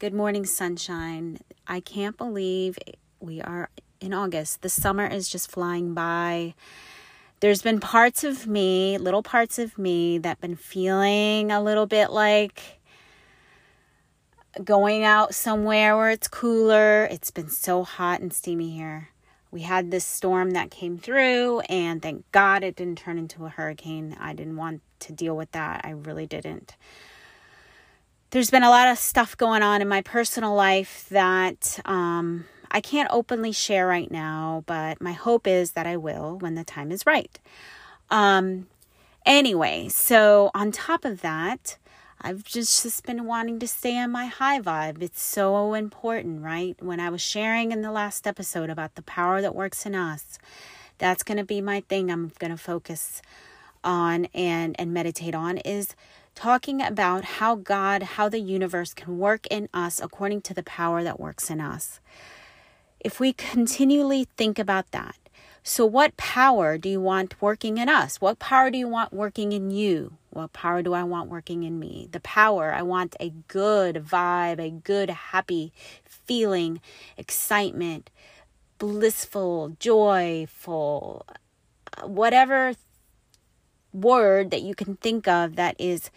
Good morning, sunshine. I can't believe we are in August. The summer is just flying by. There's been parts of me, little parts of me, that been feeling a little bit like going out somewhere where it's cooler. It's been so hot and steamy here. We had this storm that came through, and thank God it didn't turn into a hurricane. I didn't want to deal with that. I really didn't there's been a lot of stuff going on in my personal life that um, I can't openly share right now, but my hope is that I will when the time is right. Um, anyway, so on top of that, I've just, just been wanting to stay on my high vibe. It's so important, right? When I was sharing in the last episode about the power that works in us, that's going to be my thing I'm going to focus on and and meditate on is talking about how God, how the universe can work in us according to the power that works in us. If we continually think about that, so what power do you want working in us? What power do you want working in you? What power do I want working in me? The power, I want a good vibe, a good, happy feeling, excitement, blissful, joyful, whatever word that you can think of that is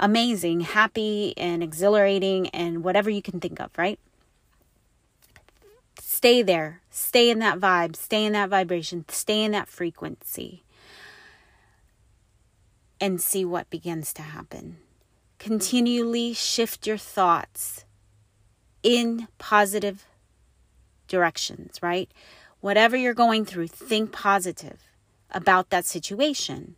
amazing, happy, and exhilarating, and whatever you can think of, right? Stay there. Stay in that vibe. Stay in that vibration. Stay in that frequency. And see what begins to happen. Continually shift your thoughts in positive directions, right? Whatever you're going through, think positive about that situation.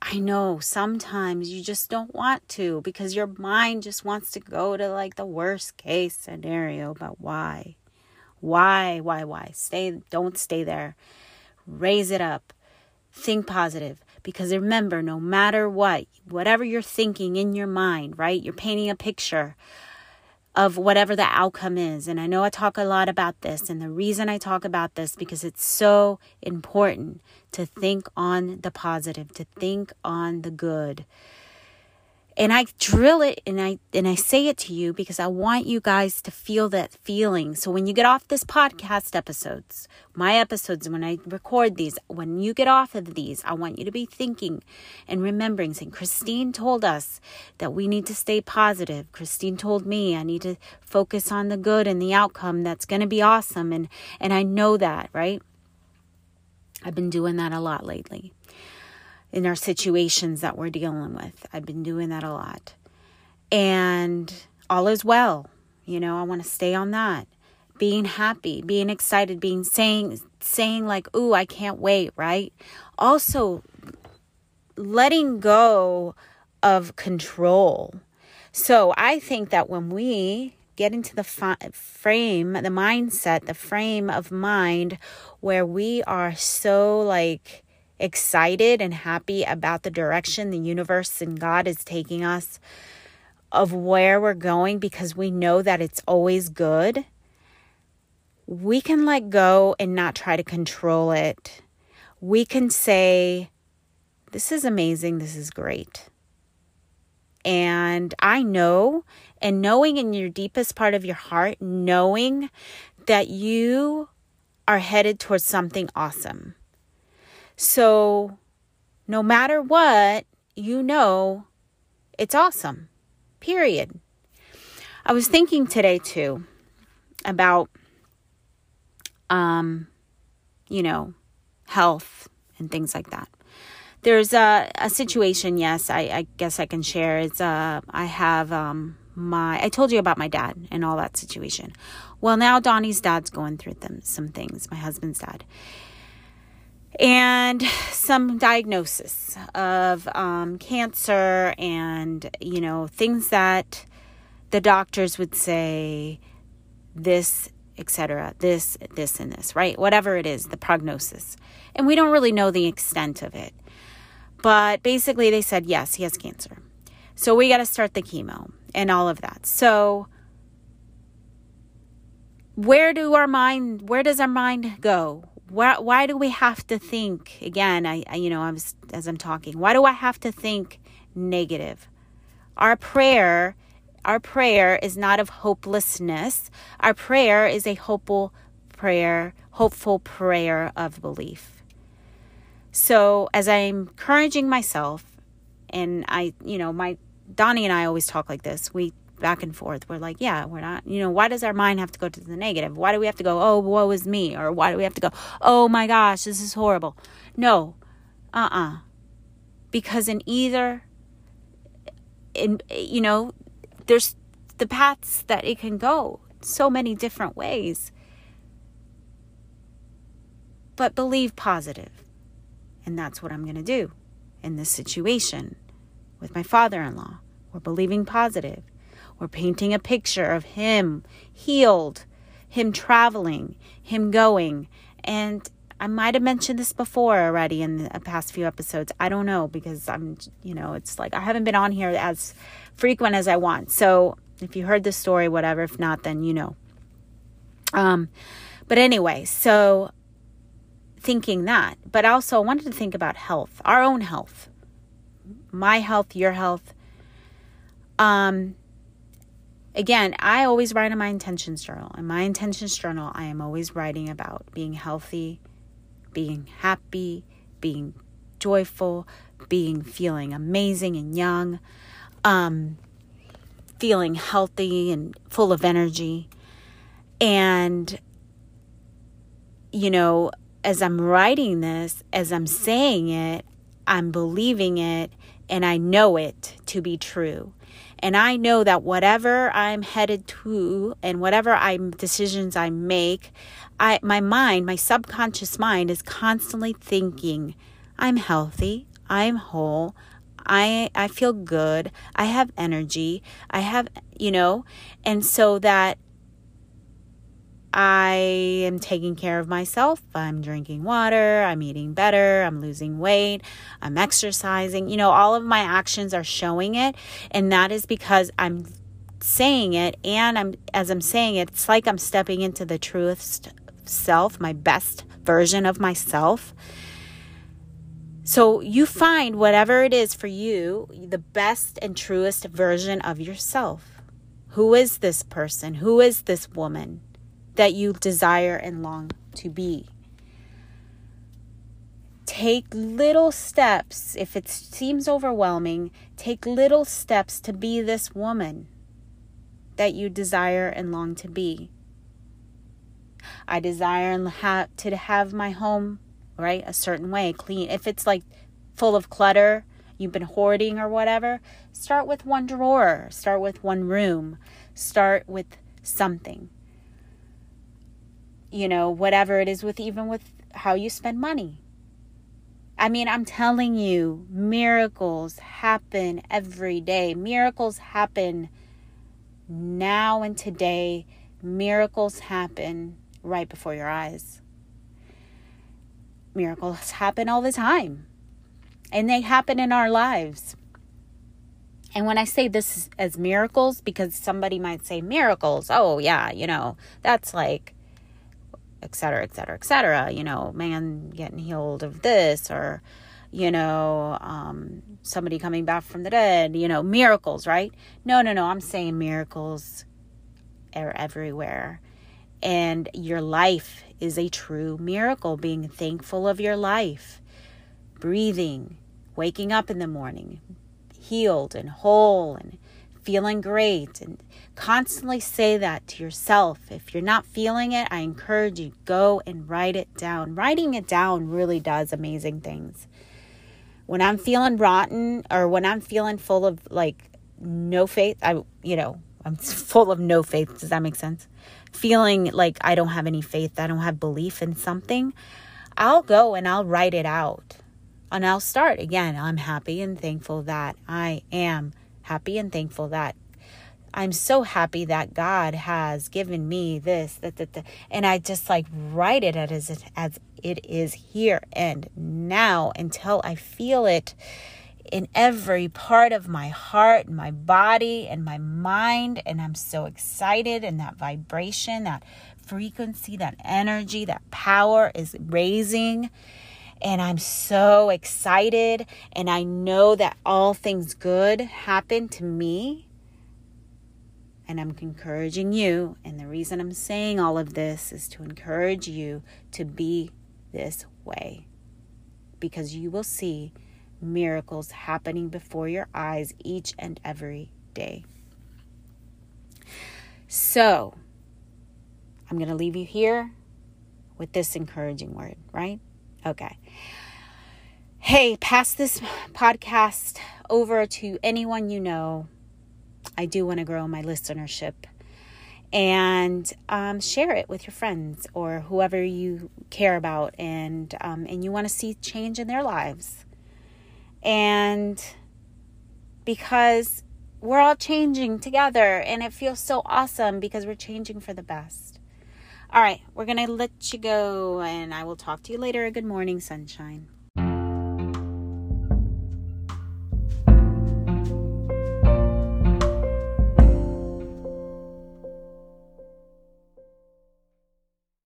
I know sometimes you just don't want to because your mind just wants to go to like the worst case scenario, but why? Why, why, why? Stay, don't stay there. Raise it up. Think positive because remember, no matter what, whatever you're thinking in your mind, right? You're painting a picture of whatever the outcome is. And I know I talk a lot about this, and the reason I talk about this because it's so important to think on the positive, to think on the good and I drill it and I and I say it to you because I want you guys to feel that feeling. So when you get off this podcast episodes, my episodes when I record these, when you get off of these, I want you to be thinking and remembering saying Christine told us that we need to stay positive. Christine told me I need to focus on the good and the outcome that's going to be awesome and and I know that, right? I've been doing that a lot lately in our situations that we're dealing with. I've been doing that a lot. And all is well. You know, I want to stay on that. Being happy, being excited, being saying saying like, "Ooh, I can't wait," right? Also letting go of control. So, I think that when we get into the frame, the mindset, the frame of mind where we are so like excited and happy about the direction the universe and God is taking us, of where we're going, because we know that it's always good, we can let go and not try to control it. We can say, This is amazing. This is great. And I know, and knowing in your deepest part of your heart, knowing that you are headed towards something awesome so, no matter what, you know it's awesome. Period. I was thinking today too about um you know, health and things like that. There's a, a situation, yes, I, I guess I can share. It's uh I have um my I told you about my dad and all that situation. Well, now Donnie's dad's going through them some things, my husband's dad and some diagnosis of um, cancer and you know things that the doctors would say this etc this this and this right? Whatever it is the prognosis. And we don't really know the extent of it. But basically they said yes he has cancer. So we got to start the chemo and all of that. So where do our mind where does our mind go why, why do we have to think again I, I you know I was as I'm talking why do I have to think negative? Our prayer our prayer is not of hopelessness. Our prayer is a hopeful prayer hopeful prayer of belief. So as I'm encouraging myself and I you know my Donnie and I always talk like this we back and forth. We're like, yeah, we're not, you know, why does our mind have to go to the negative? Why do we have to go, oh, woe is me? Or why do we have to go, oh my gosh, this is horrible? No, uh uh-uh. uh. Because in either, in, you know, there's the paths that it can go so many different ways. But believe positive. And that's what I'm going to do in this situation with my father in law. We're believing positive. We're painting a picture of him healed, him traveling, him going. And I might have mentioned this before already in the past few episodes. I don't know because I'm, you know, it's like I haven't been on here as frequent as I want. So if you heard the story, whatever. If not, then you know. Um, but anyway, so thinking that, but also I wanted to think about health, our own health, my health, your health. Um, again, I always write in my intentions journal. In my intentions journal, I am always writing about being healthy, being happy, being joyful, being feeling amazing and young, um, feeling healthy and full of energy. And, you know, as I'm writing this, as I'm saying it, I'm believing it and I know it to be true. And I know that whatever I'm headed to and whatever I'm decisions I make, I my mind, my subconscious mind is constantly thinking, I'm healthy, I'm whole, I I feel good, I have energy, I have, you know, and so that I am taking care of myself. I'm drinking water. I'm eating better. I'm losing weight. I'm exercising. You know, all of my actions are showing it. And that is because I'm saying it. And I'm, as I'm saying it, it's like I'm stepping into the truest self, my best version of myself. So you find whatever it is for you, the best and truest version of yourself. Who is this person? Who is this woman? That you desire and long to be. Take little steps. If it seems overwhelming, take little steps to be this woman that you desire and long to be. I desire and have to have my home right a certain way, clean. If it's like full of clutter, you've been hoarding or whatever, start with one drawer, start with one room, start with something you know, whatever it is with even with how you spend money. I mean, I'm telling you, miracles happen every day. Miracles happen now and today. Miracles happen right before your eyes. Miracles happen all the time. And they happen in our lives. And when I say this as miracles, because somebody might say miracles, oh, yeah, you know, that's like et cetera, et cetera, et cetera. You know, man getting healed of this or, you know, um, somebody coming back from the dead, you know, miracles, right? No, no, no. I'm saying miracles are everywhere. And your life is a true miracle, being thankful of your life, breathing, waking up in the morning, healed and whole and feeling great and constantly say that to yourself. If you're not feeling it, I encourage you go and write it down. Writing it down really does amazing things. When I'm feeling rotten or when I'm feeling full of like no faith, I you know, I'm full of no faith. Does that make sense? Feeling like I don't have any faith, I don't have belief in something. I'll go and I'll write it out. And I'll start again. I'm happy and thankful that I am happy and thankful that I'm so happy that God has given me this, that, that, that. and I just like write it as it, as it is here and now until I feel it in every part of my heart, my body, and my mind. And I'm so excited, and that vibration, that frequency, that energy, that power is raising. And I'm so excited, and I know that all things good happen to me and I'm encouraging you. And the reason I'm saying all of this is to encourage you to be this way because you will see miracles happening before your eyes each and every day. So, I'm going to leave you here with this encouraging word, right? Okay. Hey, pass this podcast over to anyone you know. I do want to grow my listenership. And um, share it with your friends or whoever you care about and um, and you want to see change in their lives. And because we're all changing together and it feels so awesome because we're changing for the best all right we're gonna let you go and i will talk to you later. Good morning sunshine